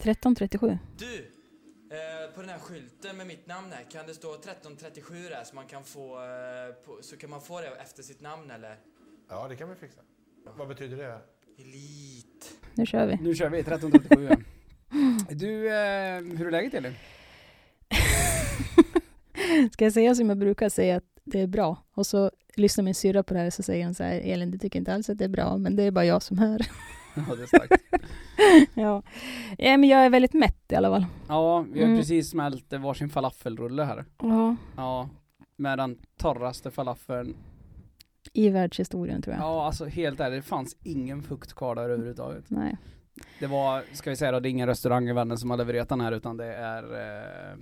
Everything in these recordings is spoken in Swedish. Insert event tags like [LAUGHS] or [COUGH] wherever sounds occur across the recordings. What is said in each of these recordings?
1337. Du! Eh, på den här skylten med mitt namn här, kan det stå 1337 där så man kan få, eh, på, så kan man få det efter sitt namn eller? Ja, det kan vi fixa. Vad betyder det? Elit. Nu kör vi. Nu kör vi 1337 ja. [LAUGHS] Du, eh, hur är läget Elin? [LAUGHS] Ska jag säga som jag brukar säga att det är bra? Och så lyssnar min syrra på det här och så säger hon så här, Elin du tycker inte alls att det är bra, men det är bara jag som hör. [LAUGHS] [LAUGHS] Ja, det är starkt. [LAUGHS] ja. ja, men jag är väldigt mätt i alla fall. Ja, vi har Mm. precis smält varsin falafelrulle här. Ja. Ja, med den torraste falafeln. I världshistorien tror jag. Ja, alltså helt ärligt, det fanns ingen fukt kvar där överhuvudtaget. Nej. Det var, ska vi säga då, det är ingen restaurang i världen som har levererat den här utan det är eh,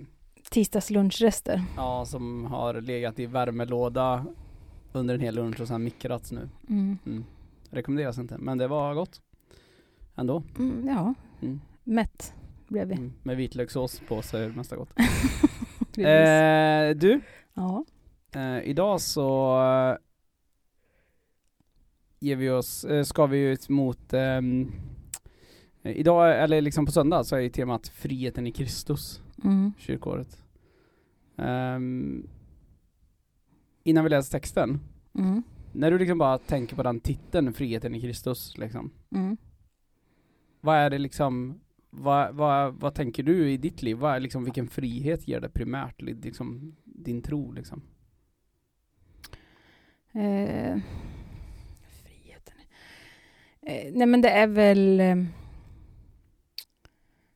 Tisdagsllunchrester. Ja, som har legat i värmelåda under en hel lunch och sen mikrats nu. Mm. Mm. Rekommenderas inte, men det var gott. Ändå. Mm, ja, Mm. mätt blev vi. Mm. Med vitlökssås på så är det mesta gott. [LAUGHS] Eh, du, Ja. eh, idag så eh, ger vi oss, eh, ska vi ut mot eh, Idag, eller liksom på söndag, så är ju temat friheten i Kristus, Mm. kyrkåret. Ehm, innan vi läser texten, Mm. När du liksom bara tänker på den titeln, friheten i Kristus, liksom. Mm. Vad är det liksom, vad, vad, vad tänker du i ditt liv? Vad är liksom, vilken frihet ger det primärt, li- liksom, din tro liksom? Eh, friheten. Eh, nej men det är väl... Eh,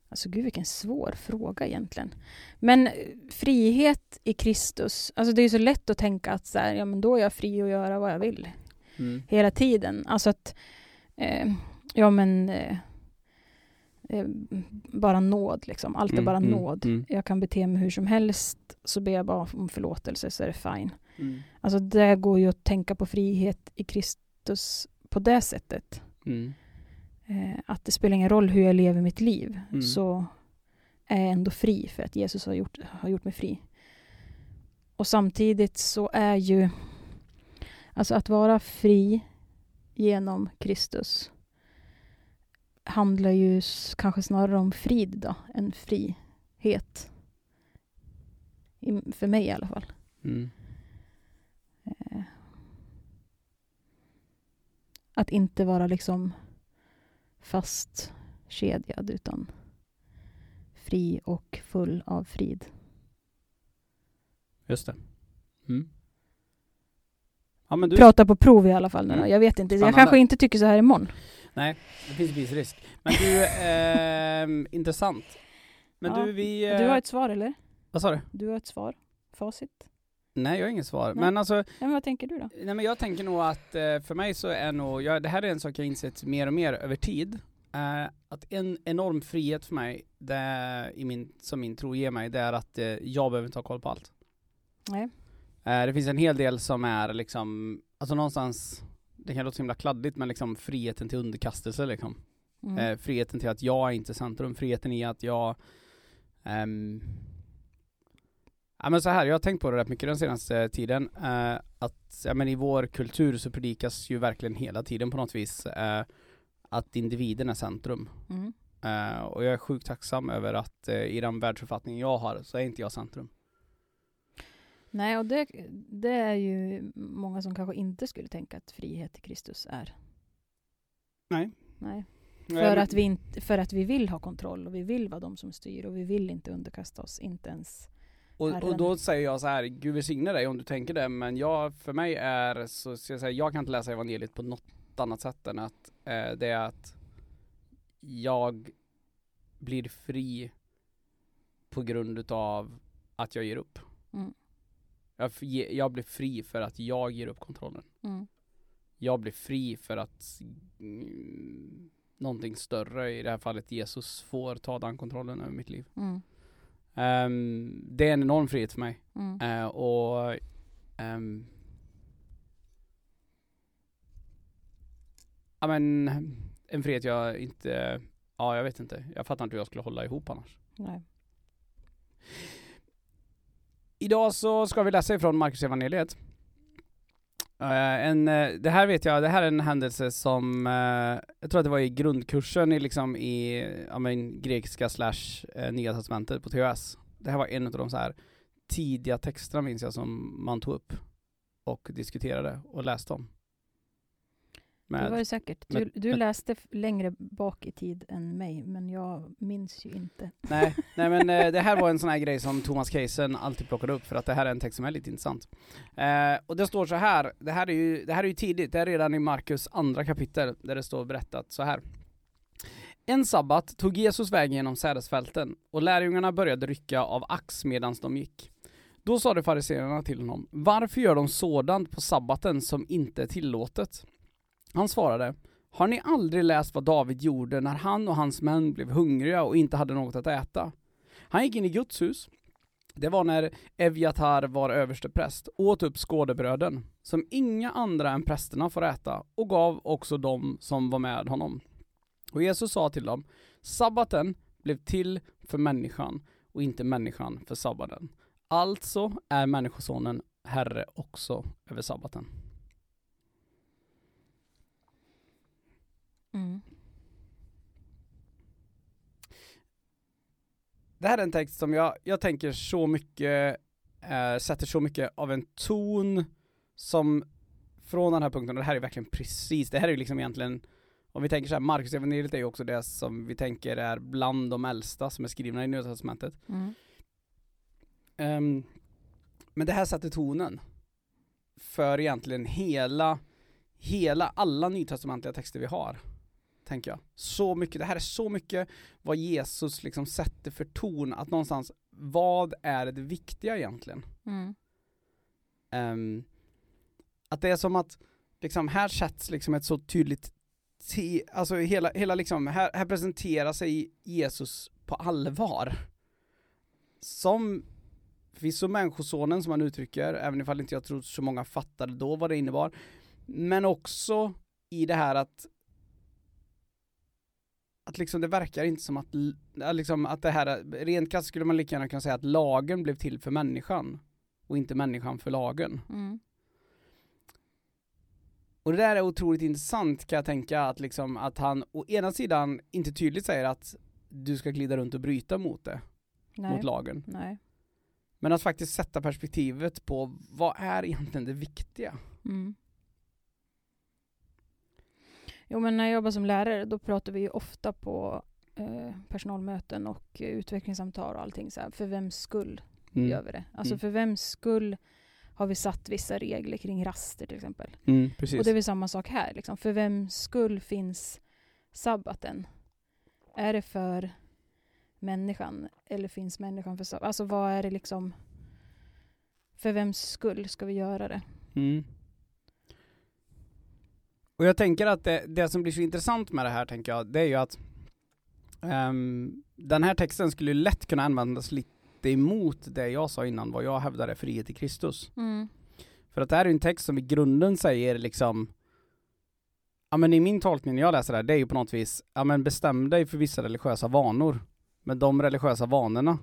alltså gud vilken svår fråga egentligen. Men eh, frihet i Kristus. Alltså det är så lätt att tänka att så här, ja men då är jag fri att göra vad jag vill. Mm. Hela tiden. Alltså att... Eh, ja men... Eh, bara nåd liksom. Allt är Mm, bara mm, nåd. mm. Jag kan bete mig hur som helst. Så ber jag bara om förlåtelse så är det fine. Mm. Alltså det går ju att tänka på frihet i Kristus på det sättet. Mm. Eh, att det spelar ingen roll hur jag lever mitt liv så är jag ändå fri för att Jesus har gjort, har gjort mig fri. Och samtidigt så är ju alltså att vara fri genom Kristus handlar ju kanske snarare om frid då, än frihet. I, för mig i alla fall. Mm. Eh, att inte vara liksom fastkedjad utan fri och full av frid. Just det. Mm. Ja du, Prata på prov i alla fall nu då. Mm. Jag vet inte, jag Spännande. kanske inte tycker så här imorgon. Nej, det finns viss risk. Men du, ehm, [LAUGHS] intressant. Men Ja. du, vi... Du har eh, ett svar eller? Vad sa du? Du har ett svar? Facit? Nej, jag har inget svar. Nej. Men alltså, Ja, men vad tänker du då? Nej men jag tänker nog att eh, för mig så är nog, jag, det här är en sak jag insett mer och mer över tid. Eh, att en enorm frihet för mig, det i min, som min tro ger mig, det är att eh, jag behöver inte ha koll på allt. Nej. Eh, det finns en hel del som är liksom, alltså någonstans, det kan låta så himla kladdigt men liksom friheten till underkastelse liksom. Mm. Eh, friheten till att jag är inte centrum, friheten i att jag ehm, Ja men så här, jag har tänkt på det rätt mycket den senaste tiden, eh, att ja, men i vår kultur så predikas ju verkligen hela tiden på något vis eh, att individen är centrum. Mm. Eh, och jag är sjukt tacksam över att eh, i den världsuppfattning jag har så är inte jag centrum. Nej, och det, det är ju många som kanske inte skulle tänka att frihet i Kristus är. Nej. Nej. Nej, För men- att, vi inte, för att vi vill ha kontroll och vi vill vara de som styr och vi vill inte underkasta oss, inte ens Och, och då säger jag så här, Gud välsigne dig om du tänker det, men jag, för mig är så, så jag, säger, jag kan inte läsa evangeliet på något annat sätt än att eh, det är att jag blir fri på grund utav att jag ger upp. Mm. Jag, jag blir fri för att jag ger upp kontrollen. Mm. Jag blir fri för att mm, någonting större, i det här fallet Jesus, får ta den kontrollen över mitt liv. Mm. Ehm, det är en enorm frihet för mig. Eh, och ehm, Ja men en frihet jag inte, ja jag vet inte, jag fattar inte hur jag skulle hålla ihop annars. Nej. Idag så ska vi läsa ifrån Marcus evangeliet. Uh, en, uh, det här vet jag, det här är en händelse som, uh, jag tror att det var i grundkursen i liksom i, ja men grekiska slash nya testamentet på THS. Det här var en av de så här tidiga texterna minns jag som man tog upp och diskuterade och läste om. Det var det säkert. Du, med- du med- läste längre bak i tid än mig, men jag minns ju inte. [LAUGHS] Nej, nej men eh, det här var en sån här grej som Thomas Keisen alltid plockade upp för att det här är en text som är lite intressant. Eh, och det står så här, det här är ju, det här är ju tidigt, det är redan i Markus andra kapitel där det står berättat så här. En sabbat tog Jesus vägen genom sädesfälten och lärjungarna började rycka av ax medans de gick. Då sade fariséerna till honom, varför gör de sådant på sabbaten som inte är tillåtet? Han svarade, har ni aldrig läst vad David gjorde när han och hans män blev hungriga och inte hade något att äta? Han gick in i Guds hus. Det var när Evjatar var överstepräst, åt upp skådebröden, som inga andra än prästerna får äta, och gav också dem som var med honom. Och Jesus sa till dem, sabbaten blev till för människan och inte människan för sabbaten. Alltså är människosonen herre också över sabbaten. Mm. Det här är en text som jag, jag tänker så mycket, eh, sätter så mycket av en ton som från den här punkten, och det här är verkligen precis, det här är liksom egentligen, om vi tänker så här, Marcus evangeliet är ju också det som vi tänker är bland de äldsta som är skrivna i Nya Testamentet. Mm. Ehm, men det här sätter tonen för egentligen hela, hela, alla nytestamentliga texter vi har. Tänker jag. Så mycket, det här är så mycket vad Jesus liksom sätter för ton, att någonstans, vad är det viktiga egentligen? Mm. Ehm, att det är som att, liksom, här sätts liksom ett så tydligt, te, alltså hela, hela liksom, här, här presenterar sig Jesus på allvar. Som förvisso människosonen som han uttrycker, även ifall inte jag tror så många fattade då vad det innebar. Men också i det här att att liksom det verkar inte som att, liksom att det här, rent krasst skulle man lika gärna kunna säga att lagen blev till för människan och inte människan för lagen. Mm. Och det där är otroligt intressant kan jag tänka att liksom att han å ena sidan inte tydligt säger att du ska glida runt och bryta mot det, Nej. mot lagen. Nej. Men att faktiskt sätta perspektivet på vad är egentligen det viktiga? Mm. Jo, men när jag jobbar som lärare, då pratar vi ju ofta på eh, personalmöten och utvecklingssamtal och allting så här. För vems skull gör vi det? Alltså Mm. för vems skull har vi satt vissa regler kring raster till exempel? Mm, precis. Och det är väl samma sak här. Liksom. För vems skull finns sabbaten? Är det för människan eller finns människan för sabbaten? Alltså vad är det liksom? För vems skull ska vi göra det? Mm. Och jag tänker att det, det som blir så intressant med det här tänker jag, det är ju att ehm, den här texten skulle ju lätt kunna användas lite emot det jag sa innan, vad jag hävdar är frihet i Kristus. För att det här är en text som i grunden säger liksom Ja men i min tolkning när jag läser det här, det är ju på något vis, ja men bestäm dig för vissa religiösa vanor. Men de religiösa vanorna,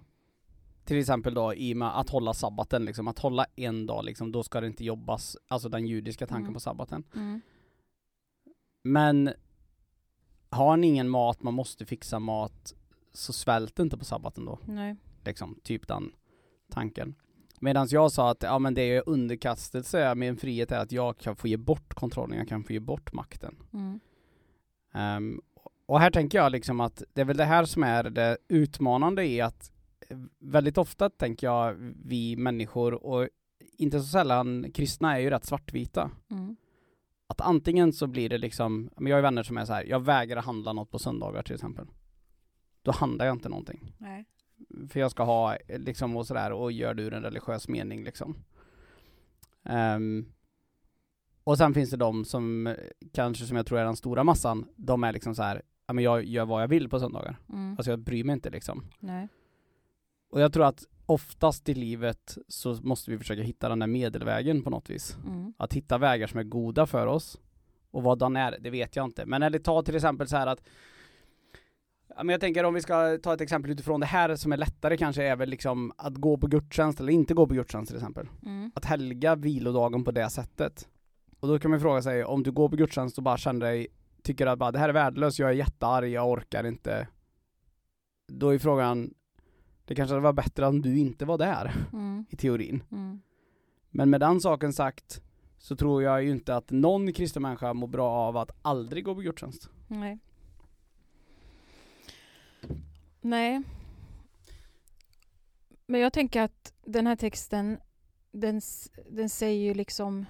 till exempel då i och med att hålla sabbaten liksom, att hålla en dag liksom, då ska det inte jobbas, alltså den judiska tanken Mm. på sabbaten. Mm. Men har ni ingen mat, man måste fixa mat, så svält inte på sabbaten då. Nej. Liksom, typ den tanken. Medan jag sa att ja men det är underkastelse med en frihet är att jag kan få ge bort kontrollen, jag kan få ge bort makten. Mm. Ehm, och här tänker jag liksom att det är väl det här som är det utmanande i att väldigt ofta tänker jag vi människor och inte så sällan kristna är ju rätt svartvita. Mm. Att antingen så blir det liksom, men jag har vänner som är så här, jag vägrar handla något på söndagar till exempel. Då handlar jag inte någonting. Nej. För jag ska ha liksom och sådär och gör det ur en religiös mening liksom. Ehm, och sen finns det de som kanske som jag tror är den stora massan, de är liksom så här, ja men jag gör vad jag vill på söndagar. Mm. Alltså jag bryr mig inte liksom. Nej. Och jag tror att oftast i livet så måste vi försöka hitta den där medelvägen på något vis. Mm. Att hitta vägar som är goda för oss. Och vad den är, det vet jag inte. Men eller ta till exempel så här att men jag tänker om vi ska ta ett exempel utifrån det här som är lättare kanske är väl liksom att gå på gudstjänst eller inte gå på gudstjänst till exempel. Mm. Att helga vilodagen på det sättet. Och då kan man fråga sig, om du går på gudstjänst och bara känner dig, tycker att bara, det här är värdelöst, jag är jättearg, jag orkar inte. Då är frågan, det kanske hade varit bättre om du inte var där, Mm. i teorin. Mm. Men med den saken sagt, så tror jag ju inte att någon kristen människa mår bra av att aldrig gå på gudstjänst. Nej. Nej. Men jag tänker att den här texten, den, den säger ju liksom...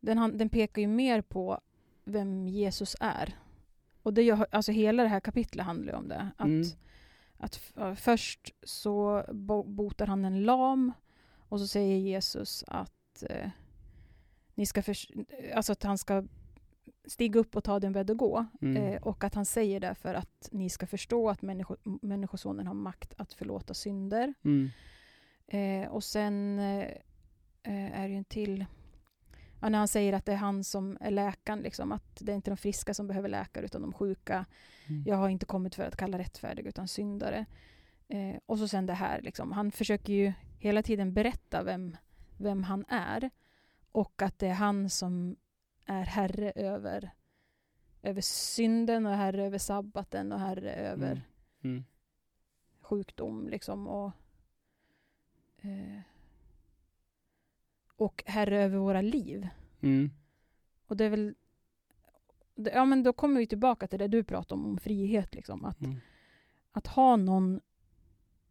Den, den pekar ju mer på vem Jesus är. Och det gör, alltså hela det här kapitlet handlar ju om det. Att, Mm. Att först så bo, botar han en lam och så säger Jesus att eh, ni ska alltså att han ska stiga upp och ta den väg och gå. Mm. Eh, och att han säger det för att ni ska förstå att människo, Människosonen har makt att förlåta synder. Mm. Eh, och sen eh, eh, är det ju en till... Ja, när han säger att det är han som är läkaren, liksom, att det är inte de friska som behöver läkare utan de sjuka. Mm. Jag har inte kommit för att kalla rättfärdiga utan syndare. Eh, och så sen det här, liksom. han försöker ju hela tiden berätta vem, vem han är. Och att det är han som är herre över, över synden och herre över sabbaten och herre över Mm. Mm. sjukdom liksom och eh, och herre över våra liv. Mm. Och det är väl det, ja men då kommer vi tillbaka till det du pratade om, om frihet liksom. Att, Mm. att ha någon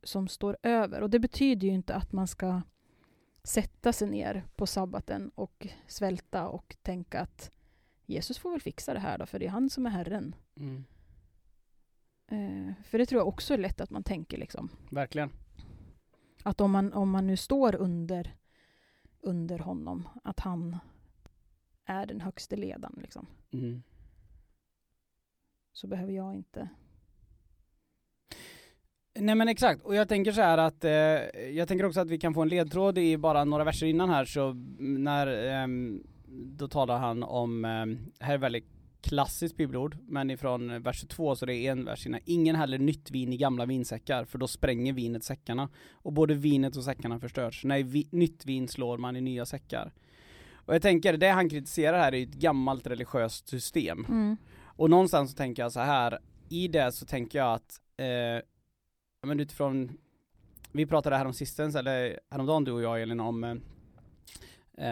som står över. Och det betyder ju inte att man ska sätta sig ner på sabbaten och svälta och tänka att Jesus får väl fixa det här då, för det är han som är Herren. Mm. Eh, för det tror jag också är lätt att man tänker liksom. Verkligen. Att om man, om man nu står under, under honom, att han är den högste ledaren liksom. Mm. Så behöver jag inte... Nej men exakt, och jag tänker så här att, eh, jag tänker också att vi kan få en ledtråd i bara några verser innan här så när, ehm, då talar han om, här är väldigt klassiskt bibelord, men ifrån vers 22 så det är en vers innan, ingen häller nytt vin i gamla vinsäckar för då spränger vinet säckarna och både vinet och säckarna förstörs. Nej, vi, nytt vin slår man i nya säckar. Och jag tänker, det han kritiserar här är ju ett gammalt religiöst system. Mm. Och någonstans så tänker jag så här, i det så tänker jag att, eh, men utifrån, vi pratade här om sistens, eller häromdagen du och jag Elin, om, eh,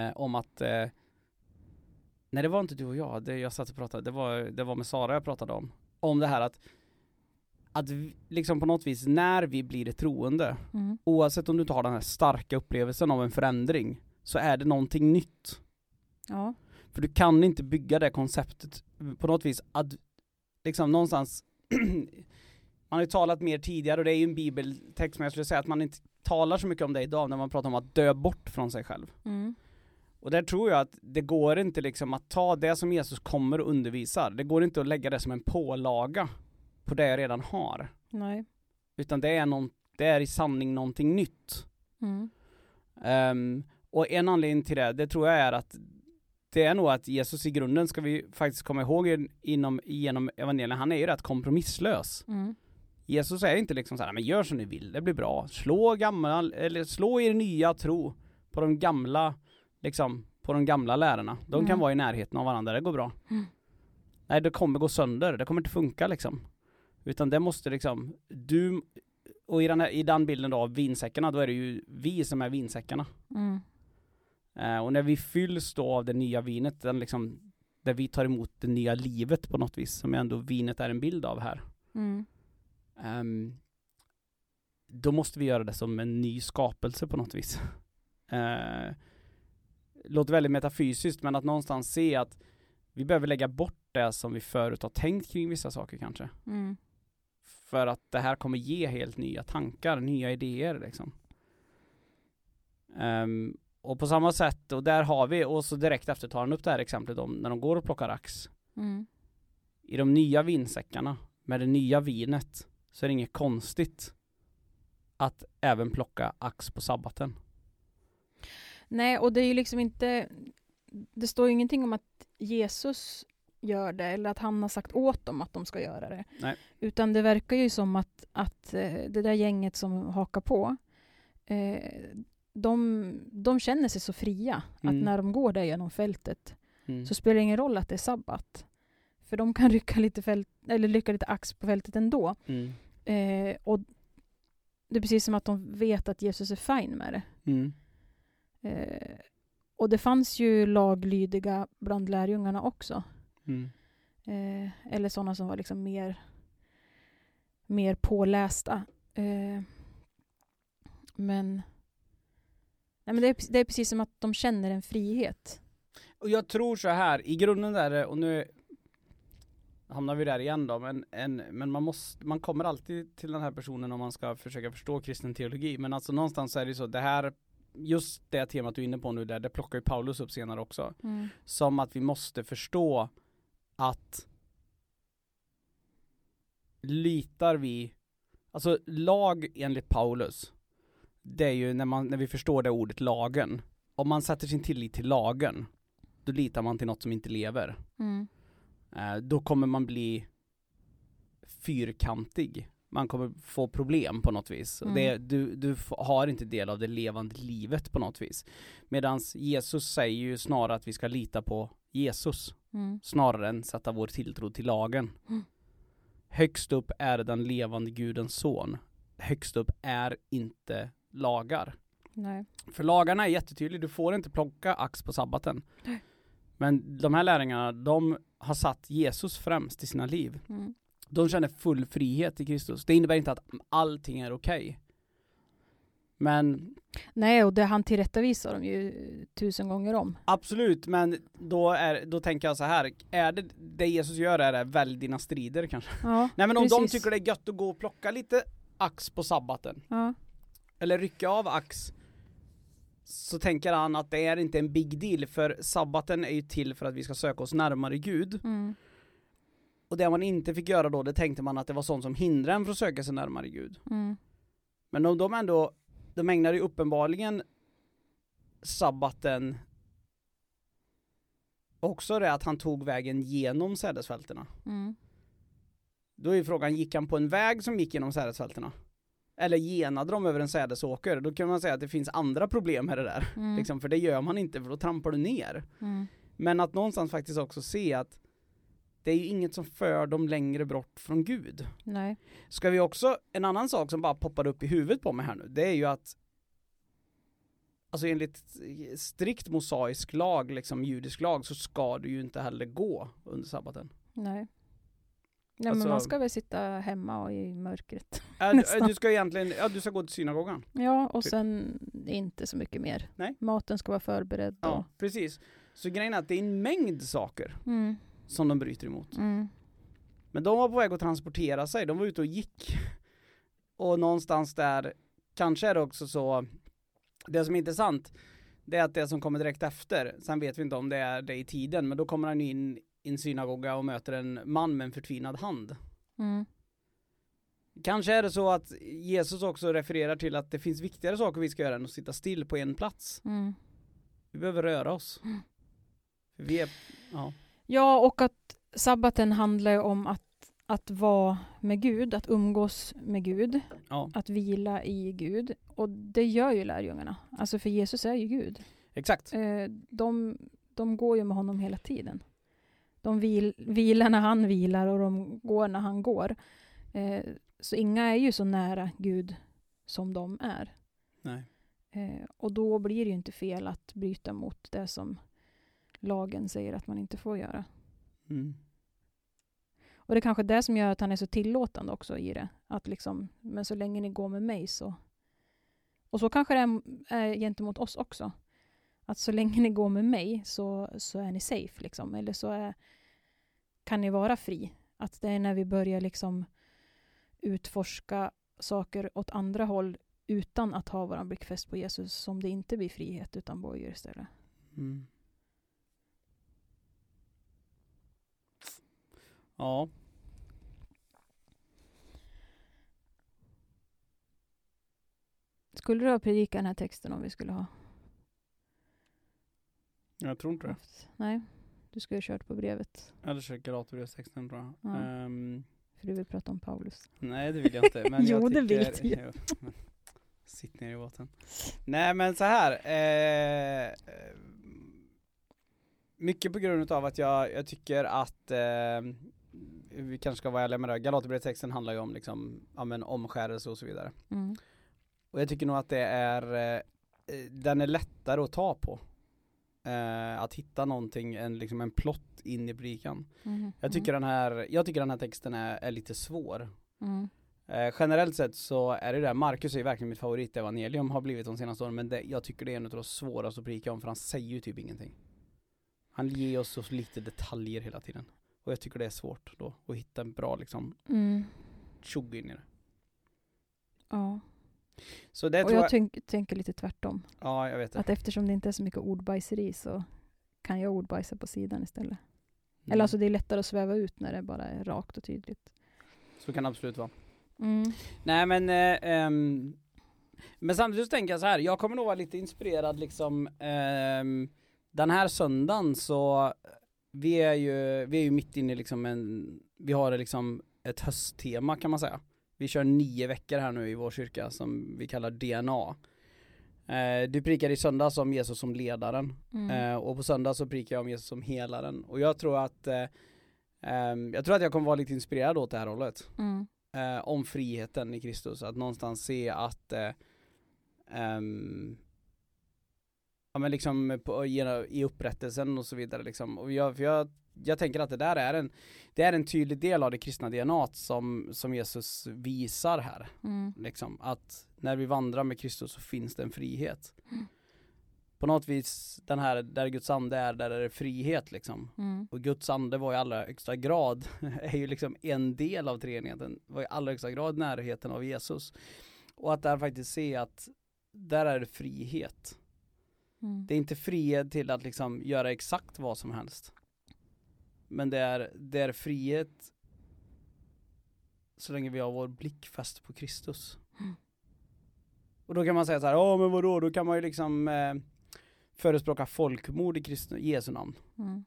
eh, om att, eh, nej det var inte du och jag, det jag satt och pratade, det var, det var med Sara jag pratade om, om det här att, att vi, liksom på något vis när vi blir troende, Mm. oavsett om du tar den här starka upplevelsen av en förändring, så är det någonting nytt. Ja. För du kan inte bygga det konceptet på något vis att, liksom någonstans, [CLEARS THROAT] man har ju talat mer tidigare och det är ju en bibeltext men jag skulle säga att man inte talar så mycket om det idag när man pratar om att dö bort från sig själv. Mm. Och där tror jag att det går inte liksom att ta det som Jesus kommer och undervisar, det går inte att lägga det som en pålaga på det jag redan har. Nej. Utan det är, någon, det är i sanning någonting nytt. Mm. Ehm, och en anledning till det, det tror jag är att det är nog att Jesus i grunden ska vi faktiskt komma ihåg in- inom, genom evangelien, han är ju rätt kompromisslös. Mm. Jesus är inte liksom så här, men gör som ni vill, det blir bra. Slå gamla, eller slå er nya tro på de gamla, liksom, på de gamla lärarna. De kan Mm. vara i närheten av varandra, det går bra. Mm. Nej, det kommer gå sönder, det kommer inte funka liksom. Utan det måste liksom, du, och i den, här, i den bilden då av vinsäckarna, då är det ju vi som är vinsäckarna. Mm. Eh, och när vi fylls då av det nya vinet, den liksom, där vi tar emot det nya livet på något vis, som ändå vinet är en bild av här. Mm. Ehm, då måste vi göra det som en ny skapelse på något vis. Uh, [LAUGHS] låter väldigt metafysiskt, men att någonstans se att vi behöver lägga bort det som vi förut har tänkt kring vissa saker kanske. Mm. För att det här kommer ge helt nya tankar, nya idéer liksom. Ehm, och på samma sätt, och där har vi, och så direkt efter tar han upp det här exemplet om när de går och plockar ax. Mm. I de nya vinsäckarna, med det nya vinet, så är det inget konstigt att även plocka ax på sabbaten. Nej, och det är ju liksom inte... Det står ju ingenting om att Jesus gör det eller att han har sagt åt dem att de ska göra det. Nej. Utan det verkar ju som att, att eh, det där gänget som hakar på, eh, de, de känner sig så fria Mm. att när de går där genom fältet Mm. så spelar det ingen roll att det är sabbat. För de kan [LAUGHS] rycka lite, fält, eller rycka lite ax på fältet ändå. Mm. Eh, och det är precis som att de vet att Jesus är fine med det. Eh, och det fanns ju laglydiga bland lärjungarna också. Mm. Eh, eller sådana som var liksom mer, mer pålästa. Eh, men nej, men det, är, det är precis som att de känner en frihet. Och jag tror så här, i grunden där, är- och nu hamnar vi där igen då, men, en, men man måste, man kommer alltid till den här personen om man ska försöka förstå kristen teologi, men alltså någonstans är det så, det här, just det temat du är inne på nu där, det plockar ju Paulus upp senare också, som att vi måste förstå att litar vi, alltså lag enligt Paulus, det är ju när, man, när vi förstår det ordet lagen, om man sätter sin tillit till lagen, då litar man till något som inte lever. Mm. Eh, då kommer man bli fyrkantig. Man kommer få problem på något vis. Mm. Det, du, du har inte del av det levande livet på något vis. Medan Jesus säger ju snarare att vi ska lita på Jesus Mm. snarare än sätta vår tilltro till lagen. Mm. Högst upp är den levande gudens son. Högst upp är inte lagar. Nej. För lagarna är jättetydliga, du får inte plocka ax på sabbaten. Nej. Men de här lärjungarna, de har satt Jesus främst i sina liv. Mm. De känner full frihet i Kristus. Det innebär inte att allting är okej. Men Nej, och det han tillrättavisar dem ju tusen gånger om. absolut, men då, är, då tänker jag så här. är det det Jesus gör är det välj dina strider kanske? Ja, [LAUGHS] Nej men om de precis. tycker det är gött att gå och plocka lite ax på sabbaten, Ja. eller rycka av ax, så tänker han att det är inte en big deal, för sabbaten är ju till för att vi ska söka oss närmare Gud. Mm. Och det man inte fick göra då, det tänkte man att det var sånt som hindrade en från att söka sig närmare Gud. Mm. Men om de ändå, de ägnar ju uppenbarligen sabbaten också det att han tog vägen genom sädesfältena. Mm. Då är frågan, gick han på en väg som gick genom sädesfältena? Eller genade de över en sädesåker? Då kan man säga att det finns andra problem med det där. Mm. Liksom, för det gör man inte, för då trampar du ner. Mm. Men att någonstans faktiskt också se att det är ju inget som för dem längre bort från Gud. Nej. Ska vi också, en annan sak som bara poppade upp i huvudet på mig här nu, det är ju att Alltså enligt strikt mosaisk lag, liksom judisk lag, så ska du ju inte heller gå under sabbaten. Nej. Nej, Alltså- men man ska väl sitta hemma och i mörkret. Äh, [LAUGHS] du ska egentligen, ja du ska gå till synagogan. Ja, och Typ. sen inte så mycket mer. Nej. Maten ska vara förberedd. Ja, Och, precis. Så grejen är att det är en mängd saker mm. Som de bryter emot. Mm. Men de var på väg att transportera sig, de var ute och gick. Och någonstans där, kanske är det också så, det som är intressant, det är att det som kommer direkt efter, sen vet vi inte om det är det i tiden, men då kommer han in i en synagoga och möter en man med en förtvinad hand. Mm. Kanske är det så att Jesus också refererar till att det finns viktigare saker vi ska göra än att sitta still på en plats. Mm. Vi behöver röra oss. Mm. Vi är, ja. Ja, och att sabbaten handlar om att, att vara med Gud, att umgås med Gud, ja, att vila i Gud. Och det gör ju lärjungarna. Alltså för Jesus är ju Gud. exakt. Eh, de, de går ju med honom hela tiden. De vil, vilar när han vilar och de går när han går. Eh, så inga är ju så nära Gud som de är. Nej. Eh, och då blir det ju inte fel att bryta mot det som lagen säger att man inte får göra. Mm. Och det är kanske det som gör att han är så tillåtande också i det. Att liksom, men så länge ni går med mig så... Och så kanske det är, är gentemot oss också. Att så länge ni går med mig så, så är ni safe liksom. Eller så är, kan ni vara fri. Att det är när vi börjar liksom utforska saker åt andra håll utan att ha våran blick fäst på Jesus som det inte blir frihet utan bojor istället. Mm. Ja. Skulle du ha predikat den här texten om vi skulle ha Jag tror inte det. Nej, du skulle ha kört på brevet. Eller kör Galaterbrevstexten tror jag. Ja. Ehm, För du vill prata om Paulus. nej det vill jag inte. Men [LAUGHS] Jo, jag det vill du. Jo. Sitt ner i båten. Nej men så här. Eh, eh, mycket på grund av att jag, jag tycker att eh, vi kanske ska vara ärliga med det. Galaterbrevstexten handlar ju om liksom, ja men omskärelse och så vidare. Mm. Och jag tycker nog att det är, eh, den är lättare att ta på. Eh, att hitta någonting, en, liksom en plott in i predikan. Mm. Jag tycker den här, jag tycker den här texten är, är lite svår. Mm. Eh, generellt sett så är det där, Marcus är verkligen mitt favoritevangelium har blivit de senaste åren men det, jag tycker det är en av de svåraste att predika om för han säger ju typ ingenting. Han ger oss så lite detaljer hela tiden. Och jag tycker det är svårt då att hitta en bra liksom Mm. tjogg in i det. Ja. Så det Och jag jag, tänk, tänker lite tvärtom. ja jag vet det. Att eftersom det inte är så mycket ordbajseri så kan jag ordbajsa på sidan istället. Mm. Eller alltså det är lättare att sväva ut när det bara är rakt och tydligt. Så kan det absolut vara. Mm. Nej men, eh, ehm, men samtidigt så tänker jag så här, jag kommer nog vara lite inspirerad liksom ehm, den här söndagen så vi är ju, vi är ju mitt inne i liksom en, vi har liksom ett hösttema kan man säga. Vi kör nio veckor här nu i vår kyrka som vi kallar DNA. Eh, du prikar i söndag om Jesus som ledaren Mm. eh, och på söndag så prikar jag om Jesus som helaren och jag tror att eh, ehm, jag tror att jag kommer vara lite inspirerad åt det här hållet Mm. eh, om friheten i Kristus, att någonstans se att ehm, ja men liksom på, i upprättelsen och så vidare liksom. Och jag, för jag, jag tänker att det där är en, det är en tydlig del av det kristna DNA som, som Jesus visar här. Mm. Liksom, att när vi vandrar med Kristus så finns det en frihet. Mm. På något vis, den här, där Guds ande är, där är det frihet liksom. Mm. Och Guds ande var i allra högsta grad, [LAUGHS] är ju liksom en del av treenigheten, var i allra högsta grad närheten av Jesus. Och att där faktiskt se att där är det frihet. Mm. Det är inte frihet till att liksom göra exakt vad som helst. Men det är, det är frihet så länge vi har vår blick fäst på Kristus. Mm. Och då kan man säga så här, ja men vadå, då kan man ju liksom eh, förespråka folkmord i Kristi, Jesu namn Mm.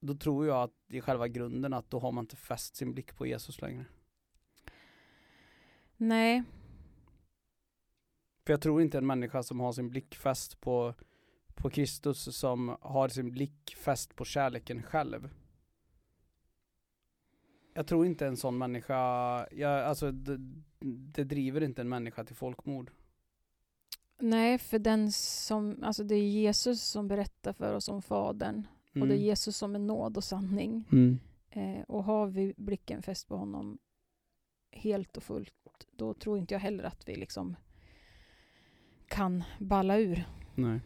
då tror jag att i själva grunden att då har man inte fäst sin blick på Jesus längre. Nej. För jag tror inte en människa som har sin blick fäst på, på Kristus som har sin blick fäst på kärleken själv. Jag tror inte en sån människa, jag, alltså det, det driver inte en människa till folkmord. Nej, för den som, alltså det är Jesus som berättar för oss om Fadern. Och det är Jesus som är nåd och sanning. Mm. Eh, och har vi blicken fäst på honom helt och fullt, då tror inte jag heller att vi liksom kan balla ur. Nej.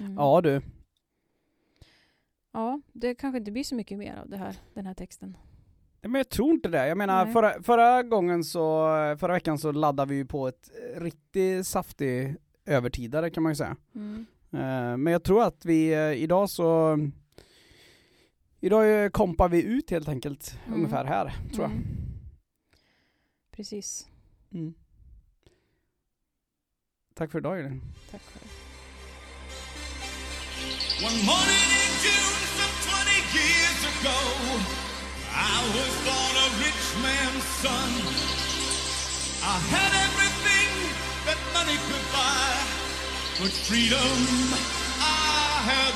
Mm. Ja du, ja, det kanske inte blir så mycket mer av det här, den här texten. men jag tror inte det. Jag menar Nej. förra, förra gången så, förra veckan så laddade vi ju på ett riktigt saftig övertidare kan man ju säga. Mm. Eh, Men jag tror att vi eh, idag så Idag eh, kompar vi ut helt enkelt Mm. ungefär här tror jag. Mm. Precis. Mm. Tack för idag Elin. Tack själv. One morning in June some 20 years ago, I was born a rich man's son. I had everything that money could buy, but freedom I had